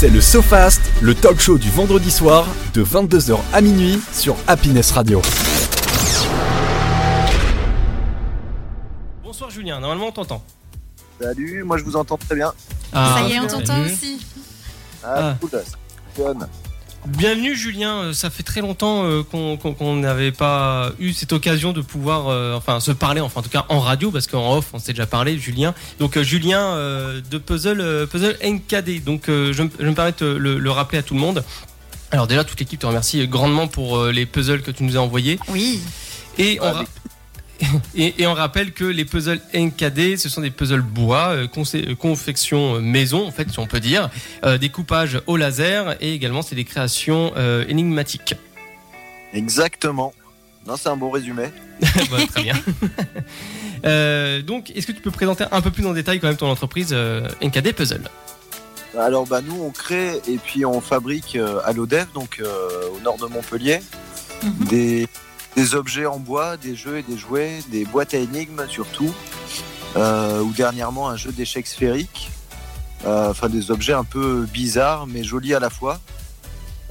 C'est le SoFast, le talk show du vendredi soir de 22h à minuit sur Happiness Radio. Bonsoir Julien, normalement on t'entend. Salut, moi je vous entends très bien. Ah, Ça y est, on t'entend aussi. Ah, Ah. cool, ça fonctionne. Bienvenue Julien, Euh, ça fait très longtemps euh, qu'on n'avait pas eu cette occasion de pouvoir euh, enfin se parler, enfin en tout cas en radio, parce qu'en off on s'est déjà parlé, Julien. Donc euh, Julien euh, de Puzzle, Puzzle NKD. Donc je, me- je me permets de le, le rappeler à tout le monde. Alors déjà toute l'équipe te remercie grandement pour les puzzles que tu nous as envoyés. Oui. Et on, ra- et, et on rappelle que les puzzles NKD, ce sont des puzzles bois, euh, euh, confection euh, maison, en fait, si on peut dire, euh, découpage au laser, et également c'est des créations euh, énigmatiques. Exactement. Non, c'est un bon résumé. Bah, très bien. Euh, donc, est-ce que tu peux présenter un peu plus en détail quand même ton entreprise euh, NKD Puzzle? Alors, bah, nous, on crée et puis on fabrique euh, à l'ODEV, donc euh, au nord de Montpellier, Mhm. des, des objets en bois, des jeux et des jouets, des boîtes à énigmes surtout, euh, ou dernièrement un jeu d'échecs sphérique. Euh, Enfin, des objets un peu bizarres mais jolis à la fois.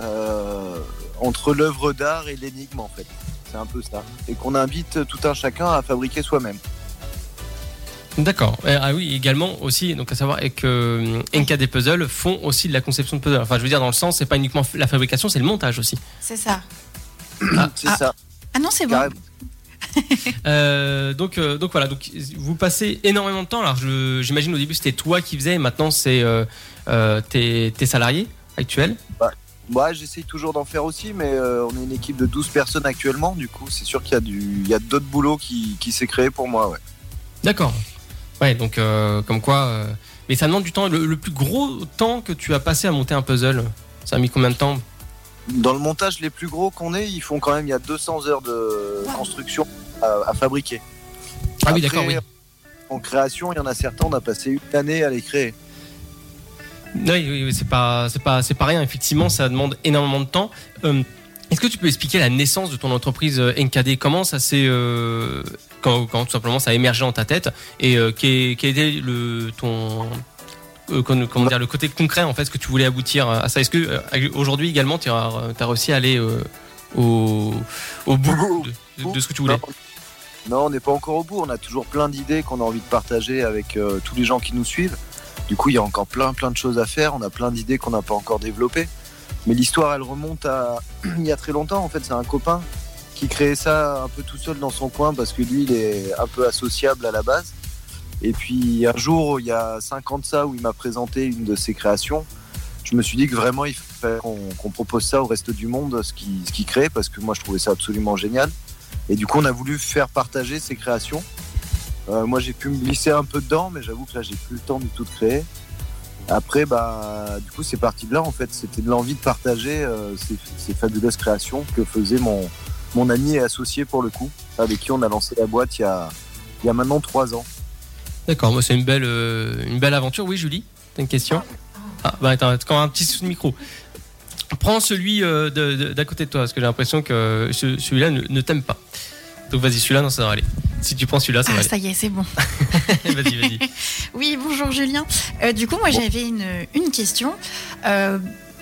Euh, entre l'œuvre d'art et l'énigme, en fait. C'est un peu ça. Et qu'on invite tout un chacun à fabriquer soi-même. D'accord. Ah oui, également aussi, donc à savoir et que euh, NKD Puzzle font aussi de la conception de puzzle. Enfin, je veux dire, dans le sens, c'est pas uniquement la fabrication, c'est le montage aussi. C'est ça. c'est ah. ça, Ah non, c'est bon. Euh, donc, euh, donc voilà, donc vous passez énormément de temps. Alors, je- j'imagine au début c'était toi qui faisais, et maintenant c'est euh, euh, tes, tes salariés actuels. Ouais, j'essaye toujours d'en faire aussi, mais euh, on est une équipe de 12 personnes actuellement. Du coup, c'est sûr qu'il y a, du, il y a d'autres boulots qui, qui s'est créé pour moi. Ouais. D'accord. Ouais, donc euh, comme quoi. euh, mais ça demande du temps. Le, le plus gros temps que tu as passé à monter un puzzle, ça a mis combien de temps? Dans le montage, les plus gros qu'on ait, ils font quand même il y a 200 heures de construction à, à fabriquer. Ah oui, d'accord, oui. En création, il y en a certains, on a passé une année à les créer. Oui, oui, oui, c'est pas, c'est pas, c'est pas rien. Effectivement, ça demande énormément de temps. Euh, Est-ce que tu peux expliquer la naissance de ton entreprise euh, NKD Comment ça s'est, euh, quand, quand tout simplement ça a émergé dans ta tête? Et euh, quel, quel était le ton, euh, comment comment dire, le côté concret en fait, ce que tu voulais aboutir à ça Est-ce que euh, aujourd'hui également tu as, réussi à aller euh, au, bout de, ce que tu voulais? Non, on n'est pas encore au bout. On a toujours plein d'idées qu'on a envie de partager avec euh, tous les gens qui nous suivent. Du coup, il y a encore plein, plein de choses à faire. On a plein d'idées qu'on n'a pas encore développées. Mais l'histoire, elle remonte à il y a très longtemps. En fait, c'est un copain qui créait ça un peu tout seul dans son coin parce que lui, il est un peu associable à la base. Et puis un jour, il y a 5 ans de ça, où il m'a présenté une de ses créations, je me suis dit que vraiment, il fallait qu'on propose ça au reste du monde, ce qu'il ce qu'il crée, parce que moi, je trouvais ça absolument génial. Et du coup, on a voulu faire partager ses créations. Euh, moi, j'ai pu me glisser un peu dedans, mais j'avoue que là, j'ai plus le temps du tout de créer. Après, bah, du coup, c'est parti de là, en fait. C'était de l'envie de partager euh, ces, ces fabuleuses créations que faisait mon, mon ami et associé, pour le coup, avec qui on a lancé la boîte il y a, il y a maintenant trois ans. D'accord, moi c'est une belle, euh, une belle aventure. Oui, Julie, t'as une question Ah, bah attends, quand un petit sous de micro. Prends celui euh, d'à côté de toi, parce que j'ai l'impression que ce- celui-là ne, ne t'aime pas. Donc vas-y, celui-là, non, ça va aller. Si tu prends celui-là, ça va Ah, ça y est, c'est bon. aller. vas-y, vas-y. Oui, bonjour Julien. Euh, du coup, moi j'avais une, une question. Euh,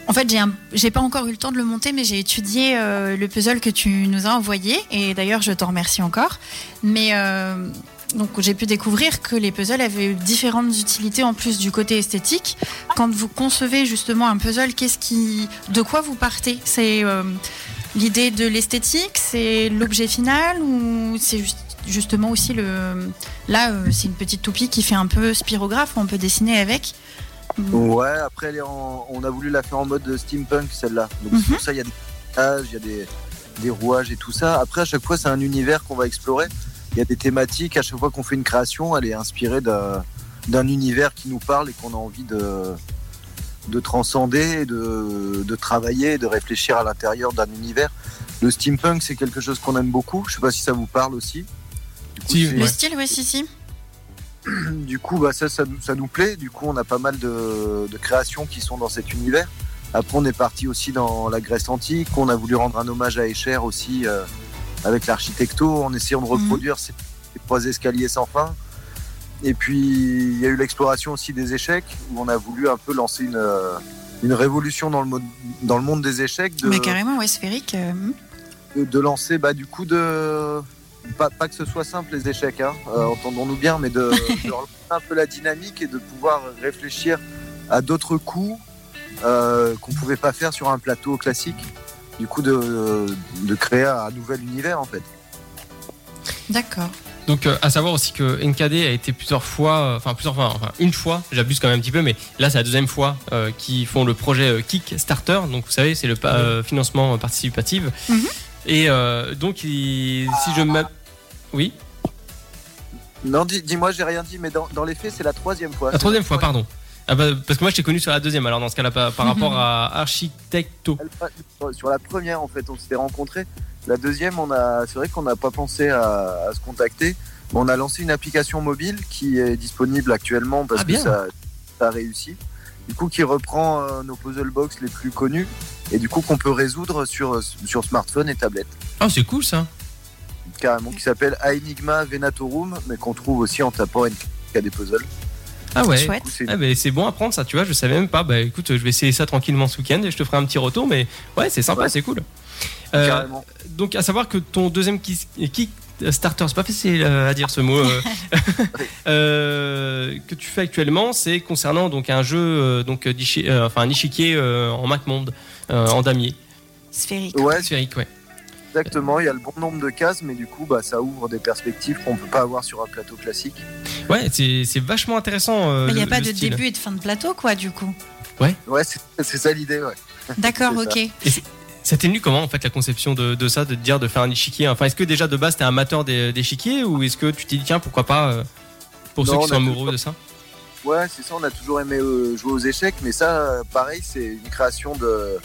en fait, j'ai un- j'ai pas encore eu le temps de le monter, mais j'ai étudié euh, le puzzle que tu nous as envoyé. Et d'ailleurs, je t'en remercie encore. Mais euh, donc, j'ai pu découvrir que les puzzles avaient différentes utilités en plus du côté esthétique. Quand vous concevez justement un puzzle, qu'est-ce qui, de quoi vous partez? C'est euh, l'idée de l'esthétique, c'est l'objet final? Ou c'est juste- justement aussi le Là, euh, c'est une petite toupie qui fait un peu spirographe, on peut dessiner avec? Ouais, après, on a voulu la faire en mode steampunk, celle-là. Donc, c'est pour ça il y a des il y a des, des rouages et tout ça. Après, à chaque fois, c'est un univers qu'on va explorer. Il y a des thématiques. À chaque fois qu'on fait une création, elle est inspirée d'un d'un univers qui nous parle et qu'on a envie de, de transcender, de, de travailler, de réfléchir à l'intérieur d'un univers. Le steampunk, c'est quelque chose qu'on aime beaucoup. Je sais pas si ça vous parle aussi. Du coup, Si, Le Ouais. style, ouais, si, si. du coup, bah, ça, ça, nous- ça nous plaît. Du coup, on a pas mal de, de créations qui sont dans cet univers. Après, on est parti aussi dans la Grèce antique. On a voulu rendre un hommage à Escher aussi euh, avec l'architecto, en essayant de reproduire ces, ces trois escaliers sans fin. Et puis, il y a eu l'exploration aussi des échecs, où on a voulu un peu lancer une, euh, une révolution dans le, mode- dans le monde des échecs. De, Mais carrément, ouais, sphérique. euh, de, de lancer bah, du coup de pas, pas que ce soit simple les échecs, hein, euh, entendons-nous bien, mais de, de relancer un peu la dynamique et de pouvoir réfléchir à d'autres coups euh, qu'on pouvait pas faire sur un plateau classique. Du coup, de, de créer un nouvel univers en fait. D'accord. Donc, euh, à savoir aussi que NKD a été plusieurs fois, euh, enfin plusieurs fois, enfin une fois, j'abuse quand même un petit peu, mais là c'est la deuxième fois euh, qu'ils font le projet Kickstarter. Donc, vous savez, c'est le pa- euh, financement participatif. Mhm. Et euh, donc, il- si je me. Oui, Non, dis- dis-moi, j'ai rien dit, mais dans, dans les faits, c'est la troisième fois. la troisième fois, pardon. Ah bah, parce que moi, je t'ai connu sur la deuxième, alors dans ce cas-là, par, par rapport à Architecto. Sur la première, en fait, on s'était rencontrés. La deuxième, on a, c'est vrai qu'on n'a pas pensé à, à se contacter. Mais on a lancé une application mobile qui est disponible actuellement parce Ah, que ça, ça a réussi. Du coup, qui reprend euh, nos puzzle box les plus connus et du coup qu'on peut résoudre sur, sur smartphone et tablette. Ah, c'est cool ça. Carrément, qui s'appelle Enigma Venatorum, mais qu'on trouve aussi en tapant NKD Puzzle. Ah ouais. Chouette. C'est- Ah bah, c'est bon à prendre ça, tu vois, je savais même pas. Bah écoute, je vais essayer ça tranquillement ce week-end et je te ferai un petit retour, mais ouais, c'est sympa, Ouais. c'est cool. Euh, Carrément. donc à savoir que ton deuxième kick- Kickstarter, c'est pas facile euh, à dire ce mot, euh, euh, que tu fais actuellement, c'est concernant donc un jeu, euh, donc euh, enfin un échiquier euh, en MacMonde, euh, en damier, Sphérique. Ouais, sphérique, ouais. Exactement. Il y a le bon nombre de cases, mais du coup, bah, ça ouvre des perspectives qu'on peut pas avoir sur un plateau classique. Ouais, c'est c'est vachement intéressant. euh, Mais il n'y a pas de style. début et de fin de plateau, quoi, du coup. Ouais, c'est c'est ça l'idée, ouais. D'accord, ok. Ça t'est venu comment en fait la conception de, de ça, de te dire de faire un échiquier? Enfin, est-ce que déjà de base t'es amateur des- d'échiquier ou est-ce que tu t'es dit tiens pourquoi pas euh, pour Non, ceux qui on sont amoureux toujours- de ça? Ouais, c'est ça, on a toujours aimé euh, jouer aux échecs, mais ça, pareil, c'est une création de,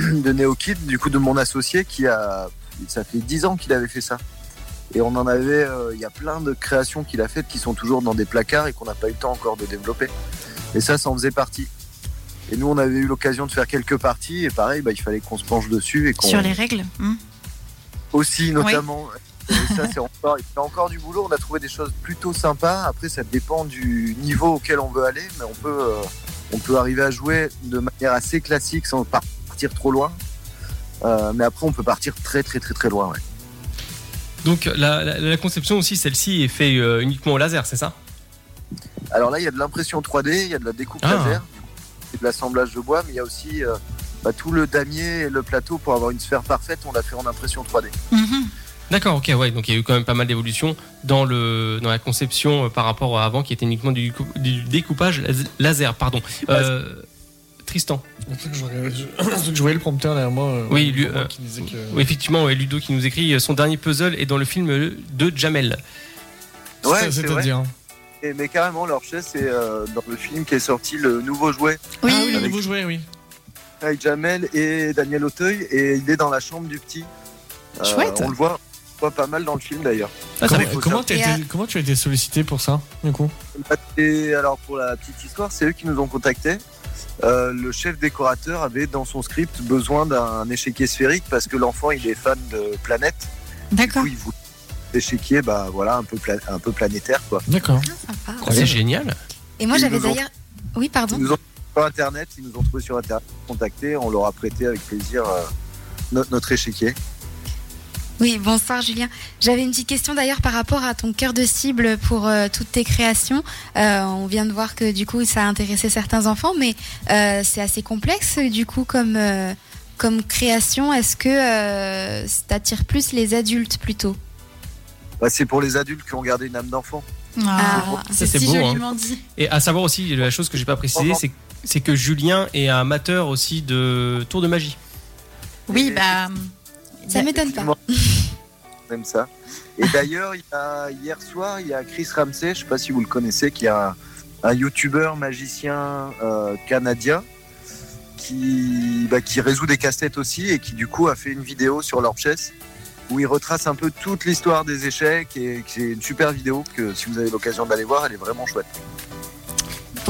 de NeoKid, du coup de mon associé, qui a. Ça fait 10 ans qu'il avait fait ça. Et on en avait. euh, Il y a plein de créations qu'il a faites qui sont toujours dans des placards et qu'on n'a pas eu le temps encore de développer. Et ça, ça en faisait partie. Et nous, on avait eu l'occasion de faire quelques parties, et pareil, bah, il fallait qu'on se penche dessus et qu'on. Sur les règles. hmm. Aussi, notamment. Et ça, c'est encore, il y a encore du boulot. On a trouvé des choses plutôt sympas. Après, ça dépend du niveau auquel on veut aller, mais on peut, euh, on peut arriver à jouer de manière assez classique sans partir trop loin. Euh, mais après, on peut partir très, très, très, très loin. ouais. Donc la, la- la conception aussi, celle-ci est faite euh, uniquement au laser, c'est ça? Alors là, il y a de l'impression 3D, il y a de la découpe Ah. laser, et de l'assemblage de bois, mais il y a aussi euh, bah, tout le damier et le plateau pour avoir une sphère parfaite. On l'a fait en impression 3D. Mhm. D'accord, ok, ouais. Donc il y a eu quand même pas mal d'évolutions dans le dans la conception par rapport à avant qui était uniquement du, coup- du découpage las- laser, pardon. Euh, Tristan. Je voyais- le prompteur derrière moi. euh, Oui, lui, euh, qui disait que. Oui, effectivement, ouais, Ludo qui nous écrit euh, son dernier puzzle est dans le film de Jamel. Ouais, C'est- c'est C'est-à-dire. Et, mais carrément, leur chef, c'est euh, dans le film qui est sorti, le nouveau jouet. Oui, Ah oui, le nouveau jouet, oui. avec Jamel et Daniel Auteuil et il est dans la chambre du petit. Euh, Chouette. On le voit, pas mal dans le film d'ailleurs. Ah, comment, été- tu as été sollicité pour ça, du coup? Et alors pour la petite histoire, c'est eux qui nous ont contactés. Euh, le chef décorateur avait dans son script besoin d'un échiquier sphérique parce que l'enfant il est fan de planètes. Du D'accord. coup il voulait un échiquier bah voilà un peu pla- un peu planétaire quoi. D'accord. Ah, sympa. Ah, c'est génial. Et moi, j'avais ont- d'ailleurs. Oui, pardon. Ils nous ont sur internet, ils nous ont trouvé sur internet, contacté, on leur a prêté avec plaisir euh, no- notre échiquier. Oui, bonsoir Julien. J'avais une petite question d'ailleurs par rapport à ton cœur de cible pour euh, toutes tes créations. Euh, on vient de voir que du coup ça a intéressé certains enfants, mais euh, c'est assez complexe du coup comme, euh, comme création. Est-ce que euh, ça attire plus les adultes plutôt? Bah, c'est pour les adultes qui ont gardé une âme d'enfant. Ah, Ah, c'est si beau, hein. joliment dit. Et à savoir aussi, la chose que j'ai pas précisé, c'est que Julien est un amateur aussi de tour de magie. Oui, bah. Ça m'étonne pas. On aime ça. Et d'ailleurs, hier soir, il y a Chris Ramsey, je sais pas si vous le connaissez, qui est un, un youtubeur magicien euh, canadien qui, bah, qui résout des casse-têtes aussi et qui du coup a fait une vidéo sur leur chess où il retrace un peu toute l'histoire des échecs et c'est une super vidéo que si vous avez l'occasion d'aller voir, elle est vraiment chouette.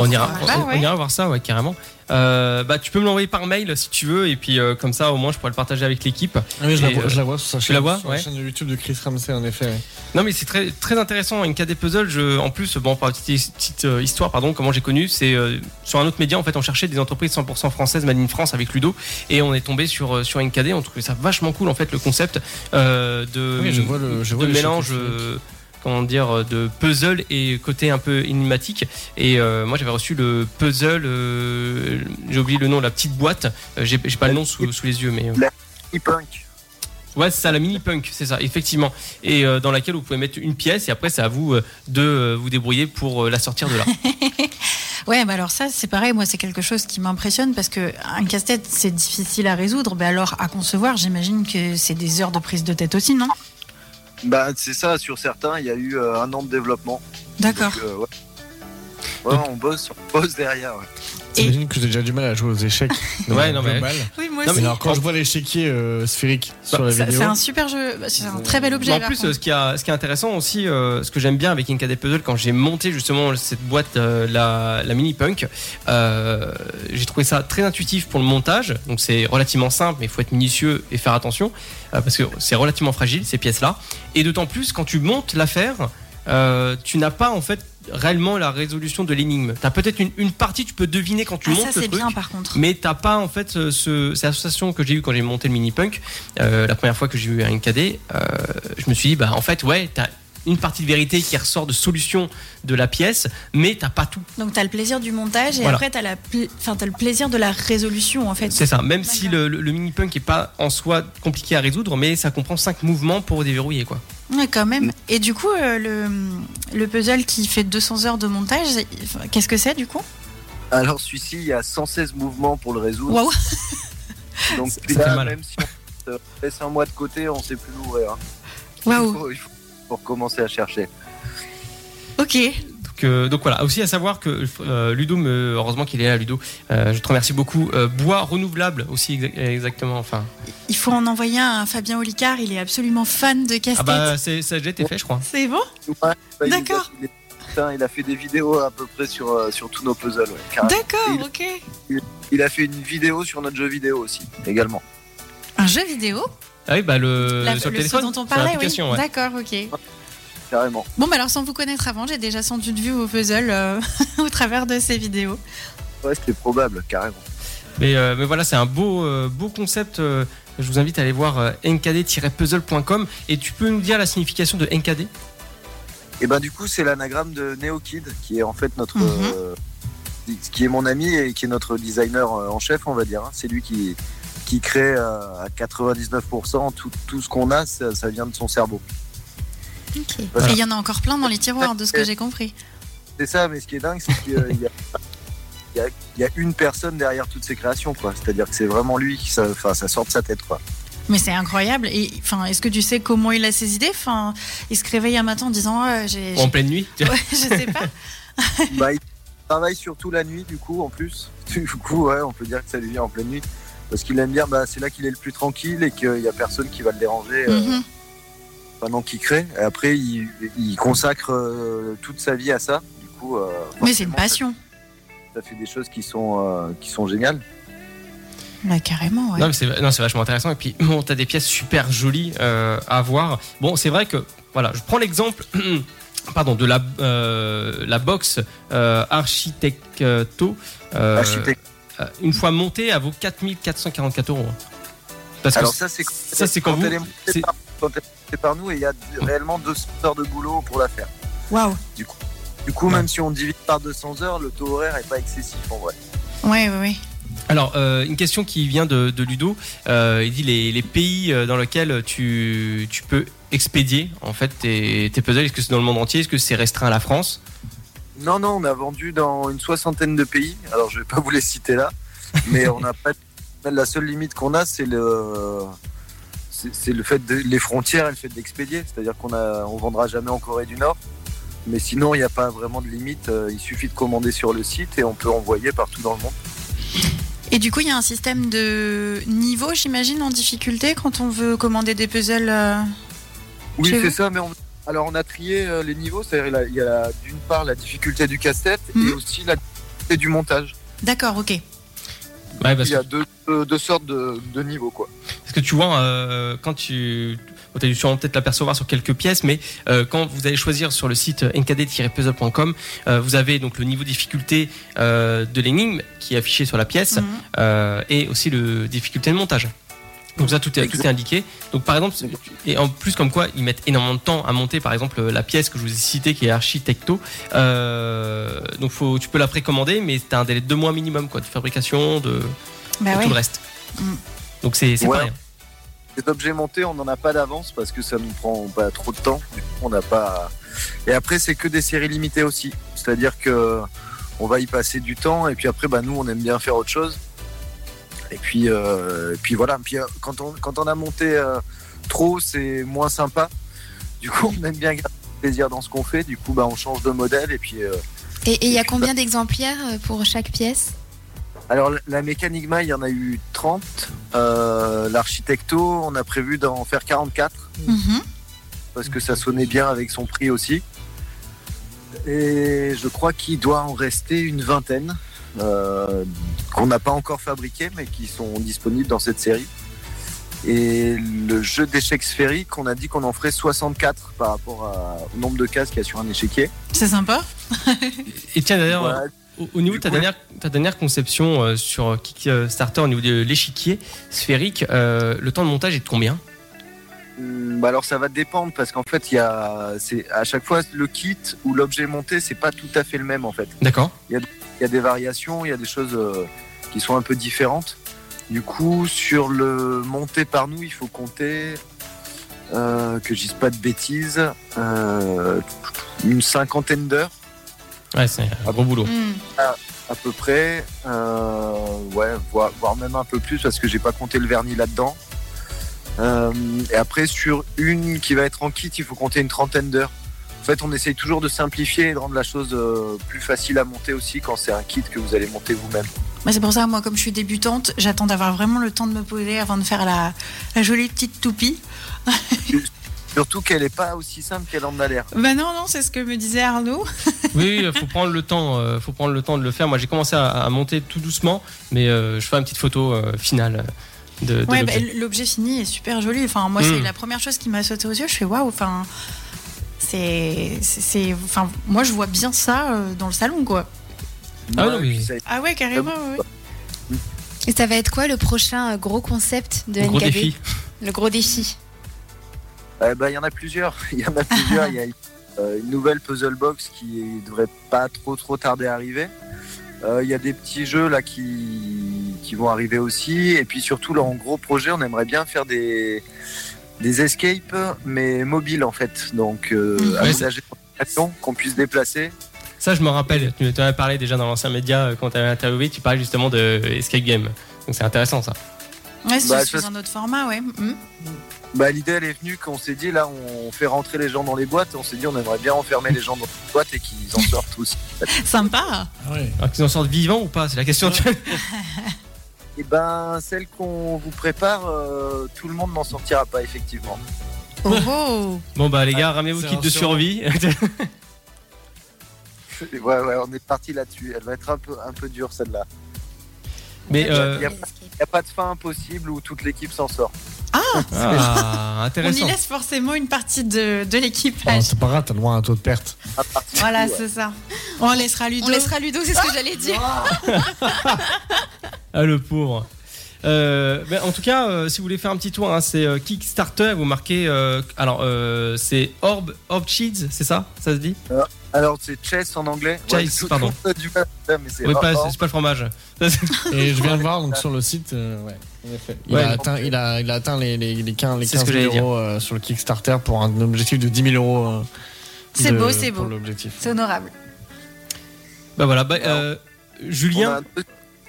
On ira, Pourquoi pas, on, ira voir ça, ouais, carrément. Euh, bah, tu peux me l'envoyer par mail si tu veux, et puis euh, comme ça, au moins, je pourrais le partager avec l'équipe. Ah oui, je, la vois, euh, je la vois sur sa chaîne. la vois? sur Ouais. la chaîne de YouTube de Chris Ramsey, en effet. ouais. Non, mais c'est très, très intéressant. NKD Puzzle, je, en plus, bon, par petite, petite euh, histoire, pardon, comment j'ai connu, c'est sur un autre média, en fait, on cherchait des entreprises 100% françaises, Made in France avec Ludo, et on est tombé sur, sur NKD. On trouvait ça vachement cool, en fait, le concept de, Oui, je vois le, je vois de les mélange. chiffres. Euh, comment dire de puzzle et côté un peu énigmatique et euh, moi j'avais reçu le puzzle euh, j'ai oublié le nom la petite boîte Euh, j'ai pas le nom sous, sous les yeux mais euh, E-Punk. Ouais, c'est ça, la mini punk, c'est ça, effectivement. Et euh, dans laquelle vous pouvez mettre une pièce et après c'est à vous euh, de euh, vous débrouiller pour euh, la sortir de là. Ouais, bah alors ça, c'est pareil. Moi, c'est quelque chose qui m'impressionne parce que un casse-tête, c'est difficile à résoudre. Mais alors, à concevoir, j'imagine que c'est des heures de prise de tête aussi, non? Bah, c'est ça, sur certains, il y a eu euh, un an de développement. D'accord. Donc, euh, ouais. Ouais, on bosse, on bosse derrière. ouais. T'imagines que j'ai déjà du mal à jouer aux échecs. Ouais, non, mais-. Oui, moi Non, Mais alors, quand je vois l'échiquier euh, sphérique sur la Ça- vidéo. C'est un super jeu. Bah, C'est un très bel objet. Mais en plus, euh, ce qui, a, ce qui est intéressant aussi, euh, ce que j'aime bien avec NKD Puzzle, quand j'ai monté justement cette boîte, euh, la, la mini punk, euh, j'ai trouvé ça très intuitif pour le montage. Donc c'est relativement simple, mais il faut être minutieux et faire attention euh, parce que c'est relativement fragile ces pièces-là. Et d'autant plus quand tu montes l'affaire, euh, tu n'as pas en fait réellement la résolution de l'énigme. Tu as peut-être une, une partie, tu peux deviner quand tu Ah, montes ça, le c'est truc. bien, par contre. Mais t'as pas en fait ce, ce- cette association que j'ai eu quand j'ai monté le mini punk, euh, la première fois que j'ai eu un NKD, euh, je me suis dit bah en fait ouais t'as une partie de vérité qui ressort de solution de la pièce, mais t'as pas tout. Donc, tu as le plaisir du montage et Voilà. après, tu as, le plaisir de la résolution, en fait. C'est ça. Même si le- le mini punk est pas en soi compliqué à résoudre, mais ça comprend cinq mouvements pour déverrouiller quoi. Ouais, quand même. Et du coup, euh, le, le puzzle qui fait 200 heures de montage, qu'est-ce que c'est, du coup? Alors, celui-ci, il y a 116 mouvements pour le résoudre. Waouh Donc, là, mal. même si on laisse un mois de côté, on sait plus l'ouvrir. hein. Il Waouh faut, il faut pour commencer à chercher. Ok. Donc, donc voilà. Aussi à savoir que euh, Ludo, me, heureusement qu'il est là, Ludo. euh, je te remercie beaucoup. Euh, bois renouvelable aussi exa- exactement. Enfin, Il faut en envoyer un à Fabien Olicard, il est absolument fan de casse-tête. ah bah c'est ça a déjà été fait, je crois. C'est bon? Ouais, bah, D'accord. Il, est- putain, il a fait des vidéos à peu près sur, sur tous nos puzzles. ouais. D'accord, ok. Il a fait une vidéo sur notre jeu vidéo aussi, également. Un jeu vidéo? Ah oui, bah le, La- sur le le téléphone, dont on parlait, oui. ouais. D'accord, ok. Carrément. Bon, bah alors sans vous connaître avant, j'ai déjà sans doute vu vos puzzles euh, au travers de ces vidéos. Ouais, c'était probable, carrément. Mais, euh, mais voilà, c'est un beau, euh, beau concept. je vous invite à aller voir euh, nkd-puzzle.com et tu peux nous dire la signification de NKD Et ben du coup, c'est l'anagramme de NeoKid, qui est en fait notre, Mhm. euh, qui est mon ami et qui est notre designer en chef, on va dire. hein. C'est lui qui qui crée à 99% tout, tout ce qu'on a, ça, ça vient de son cerveau. Ok. Voilà. Et il y en a encore plein dans les tiroirs, de ce que j'ai compris. C'est ça, mais ce qui est dingue, c'est qu'il y a, y y une personne derrière toutes ces créations, quoi. C'est-à-dire que c'est vraiment lui qui, ça, enfin, ça sort de sa tête, quoi. Mais c'est incroyable. Et enfin, est-ce que tu sais comment il a ses idées? Enfin, il se réveille un matin en disant ouais, j'ai, en pleine nuit ouais, je sais pas. Bah, il travaille surtout la nuit, du coup, en plus. Du coup, ouais, on peut dire que ça lui vient en pleine nuit. Parce qu'il aime bien, bah, c'est là qu'il est le plus tranquille et qu'il n'y a personne qui va le déranger euh, Mhm. Pendant qu'il crée. Et après, il, il consacre euh, toute sa vie à ça. Du coup, euh, Mais c'est une passion. Ça, ça fait des choses qui sont, euh, qui sont géniales. Bah, carrément, ouais. Non, c'est non, c'est vachement intéressant. Et puis, bon, t'as des pièces super jolies euh, à voir. Bon, c'est vrai que, voilà, je prends l'exemple. Pardon, de la, euh, la box euh, Architecto. euh, Architecte. euh, une fois montée, elle vaut 4444 euros. Parce que Alors ça, c'est ça, c'est quand vous- elle est montée c'est- par, quand elle est par nous et il y a réellement 200 heures de boulot pour la faire. Waouh. Du coup, Ouais. même si on divise par 200 heures, le taux horaire est pas excessif en vrai. Ouais, ouais, ouais. Alors, euh, une question qui vient de, de Ludo. Euh, il dit les, les pays euh, dans lesquels tu, tu peux expédier en fait tes, tes puzzles. Est-ce que c'est dans le monde entier? Est-ce que c'est restreint à la France? Non, non, on a vendu dans une soixantaine de pays. Alors, je vais pas vous les citer là, mais on n'a pas. La seule limite qu'on a, c'est le. C'est le fait de les frontières et le fait d'expédier. C'est-à-dire qu'on a, on vendra jamais en Corée du Nord. Mais sinon, il n'y a pas vraiment de limite. Euh, Il suffit de commander sur le site et on peut envoyer partout dans le monde. Et du coup, il y a un système de niveau, j'imagine, en difficulté quand on veut commander des puzzles. euh, Oui, c'est ça. Mais on... alors, on a trié euh, les niveaux. C'est-à-dire, il y a- d'une part la difficulté du casse-tête Mhm. et aussi la c'est du montage. D'accord, ok. Ouais, parce Il y a que, deux, deux, deux sortes de, de niveaux quoi. parce que tu vois, euh, quand tu. Tu as dû sûrement peut-être l'apercevoir sur quelques pièces, mais euh, quand vous allez choisir sur le site nkd-puzzle.com, euh, vous avez donc le niveau de difficulté euh, de l'énigme qui est affiché sur la pièce Mhm. euh, et aussi le difficulté de montage. Donc ça, tout est, tout est indiqué. Donc par exemple, et en plus comme quoi ils mettent énormément de temps à monter, par exemple la pièce que je vous ai citée qui est Architecto. Euh, donc faut, tu peux la précommander, mais tu as un délai de deux mois minimum quoi, de fabrication, de, Bah de ouais. tout le reste. Mm. Donc c'est Ouais. pas rien. Les objets montés, on n'en a pas d'avance parce que ça nous prend pas trop de temps. On n'a pas. Et après, c'est que des séries limitées aussi. C'est-à-dire que on va y passer du temps et puis après, bah, nous, on aime bien faire autre chose. Et puis, euh, et puis voilà. Puis, euh, quand, on, quand on a monté euh, trop, c'est moins sympa. Du coup, on aime bien garder plaisir dans ce qu'on fait. Du coup, bah, on change de modèle et puis. euh, Et il y a combien d'exemplaires euh, pour chaque pièce? Alors, la- Mécanigma, il y en a eu 30. Euh, L'architecto, on a prévu d'en faire 44 Mhm. parce que ça sonnait bien avec son prix aussi. Et je crois qu'il doit en rester une vingtaine euh, qu'on n'a pas encore fabriqués mais qui sont disponibles dans cette série. Et le jeu d'échecs sphérique, on a dit qu'on en ferait 64 par rapport à- au nombre de cases qu'il y a sur un échiquier. C'est sympa. Et tiens d'ailleurs, Voilà. au, au niveau de ta coup- dernière, ta dernière conception euh, sur Kickstarter au niveau de l'échiquier sphérique, euh, le temps de montage est de combien? Hum, bah alors ça va dépendre parce qu'en fait il y a c'est à chaque fois le kit ou l'objet monté c'est pas tout à fait le même en fait. D'accord. Il y a des variations, il y a des choses euh, qui sont un peu différentes. Du coup, sur le monté par nous, il faut compter, euh, que je dise pas de bêtises, euh, une cinquantaine d'heures Ouais, c'est un gros boulot. Mm. à peu près, euh, ouais, voire, voire même un peu plus parce que j'ai pas compté le vernis là-dedans. Euh, et après, sur une qui va être en kit, il faut compter une trentaine d'heures. En fait, on essaye toujours de simplifier et de rendre la chose euh, plus facile à monter aussi quand c'est un kit que vous allez monter vous-même. Bah, c'est pour ça, moi, comme je suis débutante, j'attends d'avoir vraiment le temps de me poser avant de faire la, la jolie petite toupie. Surtout qu'elle n'est pas aussi simple qu'elle en a l'air. Bah non, non, c'est ce que me disait Arnaud. Oui, il faut prendre le temps. euh, faut prendre le temps de le faire. Moi, j'ai commencé à, à monter tout doucement, mais euh, je ferai une petite photo euh, finale de, de Ouais, bah, l'objet. l'objet fini est super joli. Enfin, moi, c'est la première chose qui m'a sauté aux yeux. Je fais waouh. Enfin, c'est, c'est, enfin, moi, je vois bien ça euh, dans le salon, quoi. Ah Ouais, ça- Ah ouais, carrément. ouais. Et ça va être quoi le prochain euh, gros concept de gros défi. Le gros défi. Eh ben, il y en a plusieurs. Il y en a plusieurs. Il y a euh, une nouvelle puzzle box qui devrait pas trop trop tarder à arriver. Euh, Il y a des petits jeux là qui, qui vont arriver aussi. Et puis surtout, là, en gros projet, on aimerait bien faire des, des escapes, mais mobiles en fait. Donc, euh, Mhm. aménager une station qu'on puisse déplacer. Ça, je me rappelle. Tu en avais parlé déjà dans l'ancien média euh, quand tu avais interviewé. Tu parlais justement de Escape Game. Donc c'est intéressant ça. Ouais, c'est Bah, sous un autre format, ouais. Mm. Bah, L'idée, elle est venue qu'on s'est dit, là, on fait rentrer les gens dans les boîtes. On s'est dit, on aimerait bien enfermer les gens dans les boîtes et qu'ils en sortent aussi. Sympa. Ah ouais. Alors qu'ils en sortent vivants ou pas C'est la question. tu Et ben, celle qu'on vous prépare, euh, tout le monde n'en sortira pas, effectivement. Oh, oh. Bon bah les gars, ramenez vos kits de survie. Ouais, ouais, on est parti là-dessus. Elle va être un peu, un peu dure, celle-là. Mais euh, Il n'y a, y a pas de fin impossible où toute l'équipe s'en sort. ah, On y intéressant. laisse forcément une partie de, de Ah, l'équipage. c'est pas grave, t'as à un taux de perte. Voilà, ouais. c'est ça. On laissera Ludo. On laissera Ludo, c'est ce que j'allais dire. Ah le pauvre. Euh, ben, en tout cas, euh, si vous voulez faire un petit tour, hein, c'est euh, Kickstarter. Vous marquez. euh, alors, euh, c'est Orb, Orb Cheese, c'est ça? Ça se dit? Alors, c'est chess en anglais. Chess, tout- pardon. du mal mais c'est Oui, pas, c'est pas le fromage. Et je viens de voir donc sur le site, euh, ouais, en effet. Il, Ouais. a atteint, il, a, il a atteint les, les, les 15, les C'est ce 15 que 000 j'allais euros euh, sur le Kickstarter pour un objectif de 10 000 euros. euh, C'est de- beau, c'est pour beau. l'objectif. C'est honorable. bah voilà. Bah, euh, On a, Julien.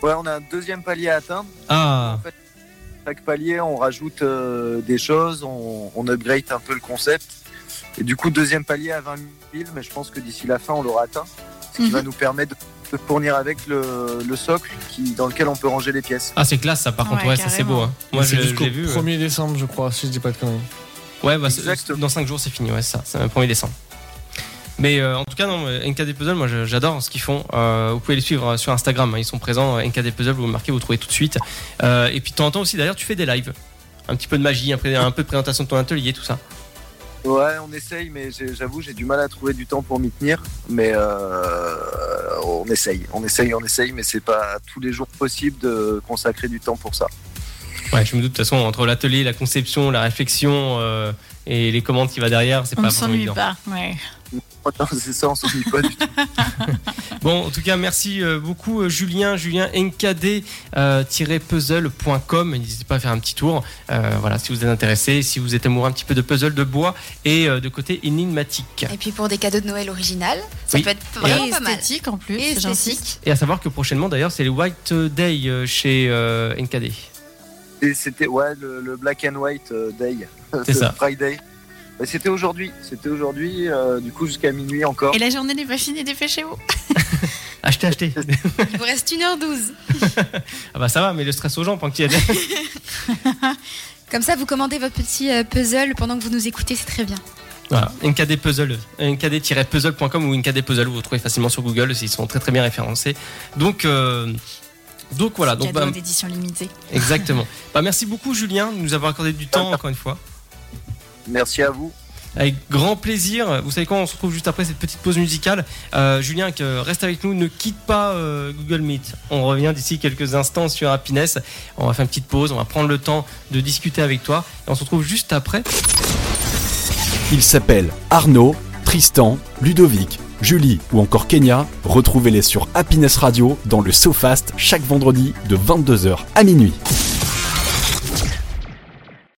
Ouais, on a un deuxième palier à atteindre. Ah, Chaque palier, on rajoute euh, des choses, on, on upgrade un peu le concept. Et du coup, deuxième palier à 20 000, mais je pense que d'ici la fin, on l'aura atteint. Ce qui Mhm. va nous permettre de, fournir avec le, le socle qui, dans lequel on peut ranger les pièces. ah c'est classe ça. Par contre, Ouais, ouais, ça c'est beau. hein. Moi, je, l'ai vu. euh. 1er décembre, je crois, si je dis pas de conneries. Ouais, bah, dans 5 jours, c'est fini. Ouais, ça. C'est le 1er décembre. Mais euh, en tout cas, non, NKD Puzzle, moi j'adore ce qu'ils font. Euh, vous pouvez les suivre euh, sur Instagram, hein, ils sont présents. NKD Puzzle, vous marquez, vous trouvez tout de suite. Euh, et puis de temps en temps aussi, d'ailleurs, tu fais des lives. Un petit peu de magie, un peu, un peu de présentation de ton atelier, tout ça. Ouais, on essaye, mais j'avoue, j'ai du mal à trouver du temps pour m'y tenir. Mais euh, on essaye, on essaye, on essaye, mais c'est pas tous les jours possible de consacrer du temps pour ça. Ouais, je me doute de toute façon, entre l'atelier, la conception, la réflexion euh, et les commandes qui va derrière, c'est pas s'ennuie évident. pas. Ouais. Non, c'est ça, on s'ennuie pas du tout. Bon, en tout cas, merci euh, beaucoup, euh, Julien. Julien, nkd-puzzle.com. N'hésitez pas à faire un petit tour. Euh, voilà, si vous êtes intéressé, si vous êtes amoureux un petit peu de puzzle de bois et euh, de côté énigmatique. Et puis pour des cadeaux de Noël original, ça Oui. peut être vraiment Et pas mal. esthétique en plus, Et esthétique. Et à savoir que prochainement, d'ailleurs, c'est le White Day euh, chez euh, NKD. Et c'était ouais le, le Black and White euh, Day, C'est le ça. Friday. Mais C'était aujourd'hui, c'était aujourd'hui, euh, du coup jusqu'à minuit encore. Et la journée n'est pas finie, dépêchez-vous. Achetez, achetez. Il vous reste 1h12. ah bah ça va, mais le stress aux gens pendant qu'il y a des... Comme ça, vous commandez votre petit euh, puzzle pendant que vous nous écoutez, c'est très bien. Voilà, NKD Puzzle, nkd-puzzle.com ou NKD Puzzle, vous, vous trouvez facilement sur Google, ils sont très très bien référencés. Donc, euh, donc voilà, donc, bah, d'édition limitée. exactement. bah, merci beaucoup Julien de nous avoir accordé du temps encore une fois. Merci à vous. Avec grand plaisir. Vous savez quoi, on se retrouve juste après cette petite pause musicale. Euh, Julien, que reste avec nous, ne quitte pas euh, Google Meet. On revient d'ici quelques instants sur Happiness. On va faire une petite pause, on va prendre le temps de discuter avec toi. Et on se retrouve juste après. Ils s'appellent Arnaud, Tristan, Ludovic, Julie ou encore Kenya. Retrouvez-les sur Happiness Radio dans le SoFast chaque vendredi de 22h à minuit.